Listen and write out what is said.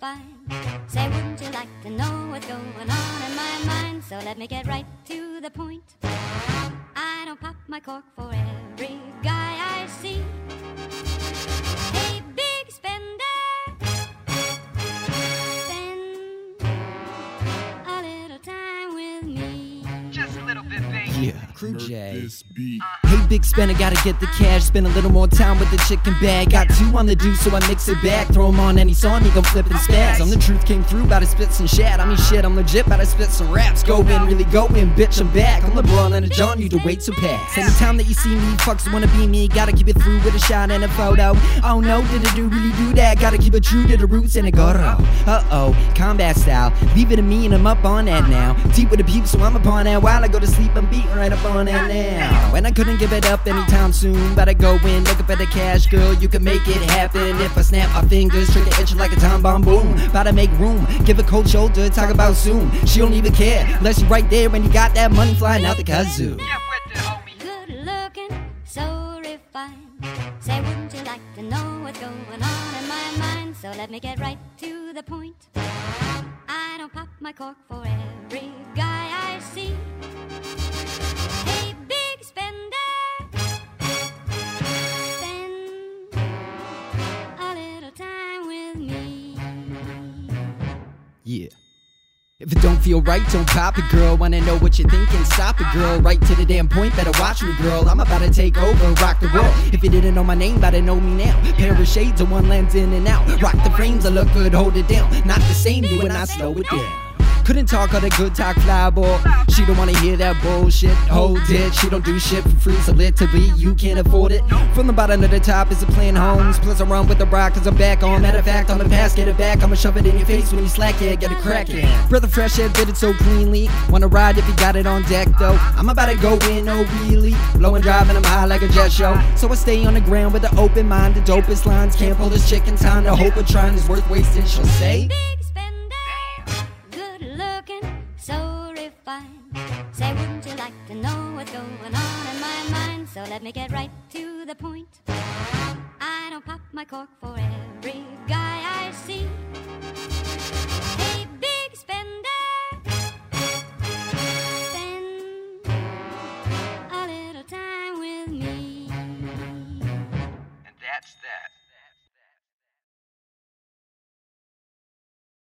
fine. Say, wouldn't you like to know what's going on in my mind? So let me get right to the point. I don't pop my cork for every guy I see. Hey, big spender, spend a little time with me. Yeah, Krujay. Hey, big spender, gotta get the cash. Spend a little more time with the chicken bag. Got two on the do, so I mix it back. Throw 'em on any song, he gon' flip and spaz. I'm the truth came through, bout to spit some shat. I mean, shit, I'm legit, bout to spit some raps. Go in, really go in, bitch, I'm back. I'm LeBron and a John, you to wait to pass. Anytime that you see me, fucks wanna be me. Gotta keep it through with a shot and a photo. Oh no, did it do really do that? Gotta keep it true to the roots and a goro. Uh oh, combat style. Leave it to me and I'm up on that now. Deep with the peeps, so I'm upon that. While I go to sleep, I'm beating right up on it now. And I couldn't give it up anytime soon. But I go in looking for the cash, girl. You can make it happen if I snap my fingers, trigger itch like a time bomb boom. About to make room, give a cold shoulder, talk about soon. She don't even care unless you right there when you got that money flying out the kazoo. Get with it. Good looking, so refined. Say, wouldn't you like to know what's going on in my mind? So let me get right to the point. I don't pop my cork for every guy I see. If it don't feel right, don't pop it, girl. Wanna know what you're thinking? Stop it, girl. Right to the damn point, better watch me, girl. I'm about to take over, rock the world. If you didn't know my name, better know me now. Pair of shades, and one lens in and out. Rock the frames, I look good, hold it down. Not the same, you and I slow it down. Couldn't talk all the good talk fly ball. She don't wanna hear that bullshit. Hold it, she don't do shit for free, so literally you can't afford it. From the bottom to the top is a plain homes. Plus I run with the rock cause I'm back on. Matter of fact, I'm a pass, get it back. I'ma shove it in your face when you slack it, get a crack it. Brother Fresh Air did it so cleanly. Wanna ride if you got it on deck though. I'm about to go in, oh really? Blowing, driving, I'm high like a jet show. So I stay on the ground with an open mind. The dopest lines can't pull this chicken time. The hope of trying is worth wasting, she'll say. Say, wouldn't you like to know what's going on in my mind? So let me get right to the point. I don't pop my cork for every guy I see. Big spender, spend a little time with me. And that's that.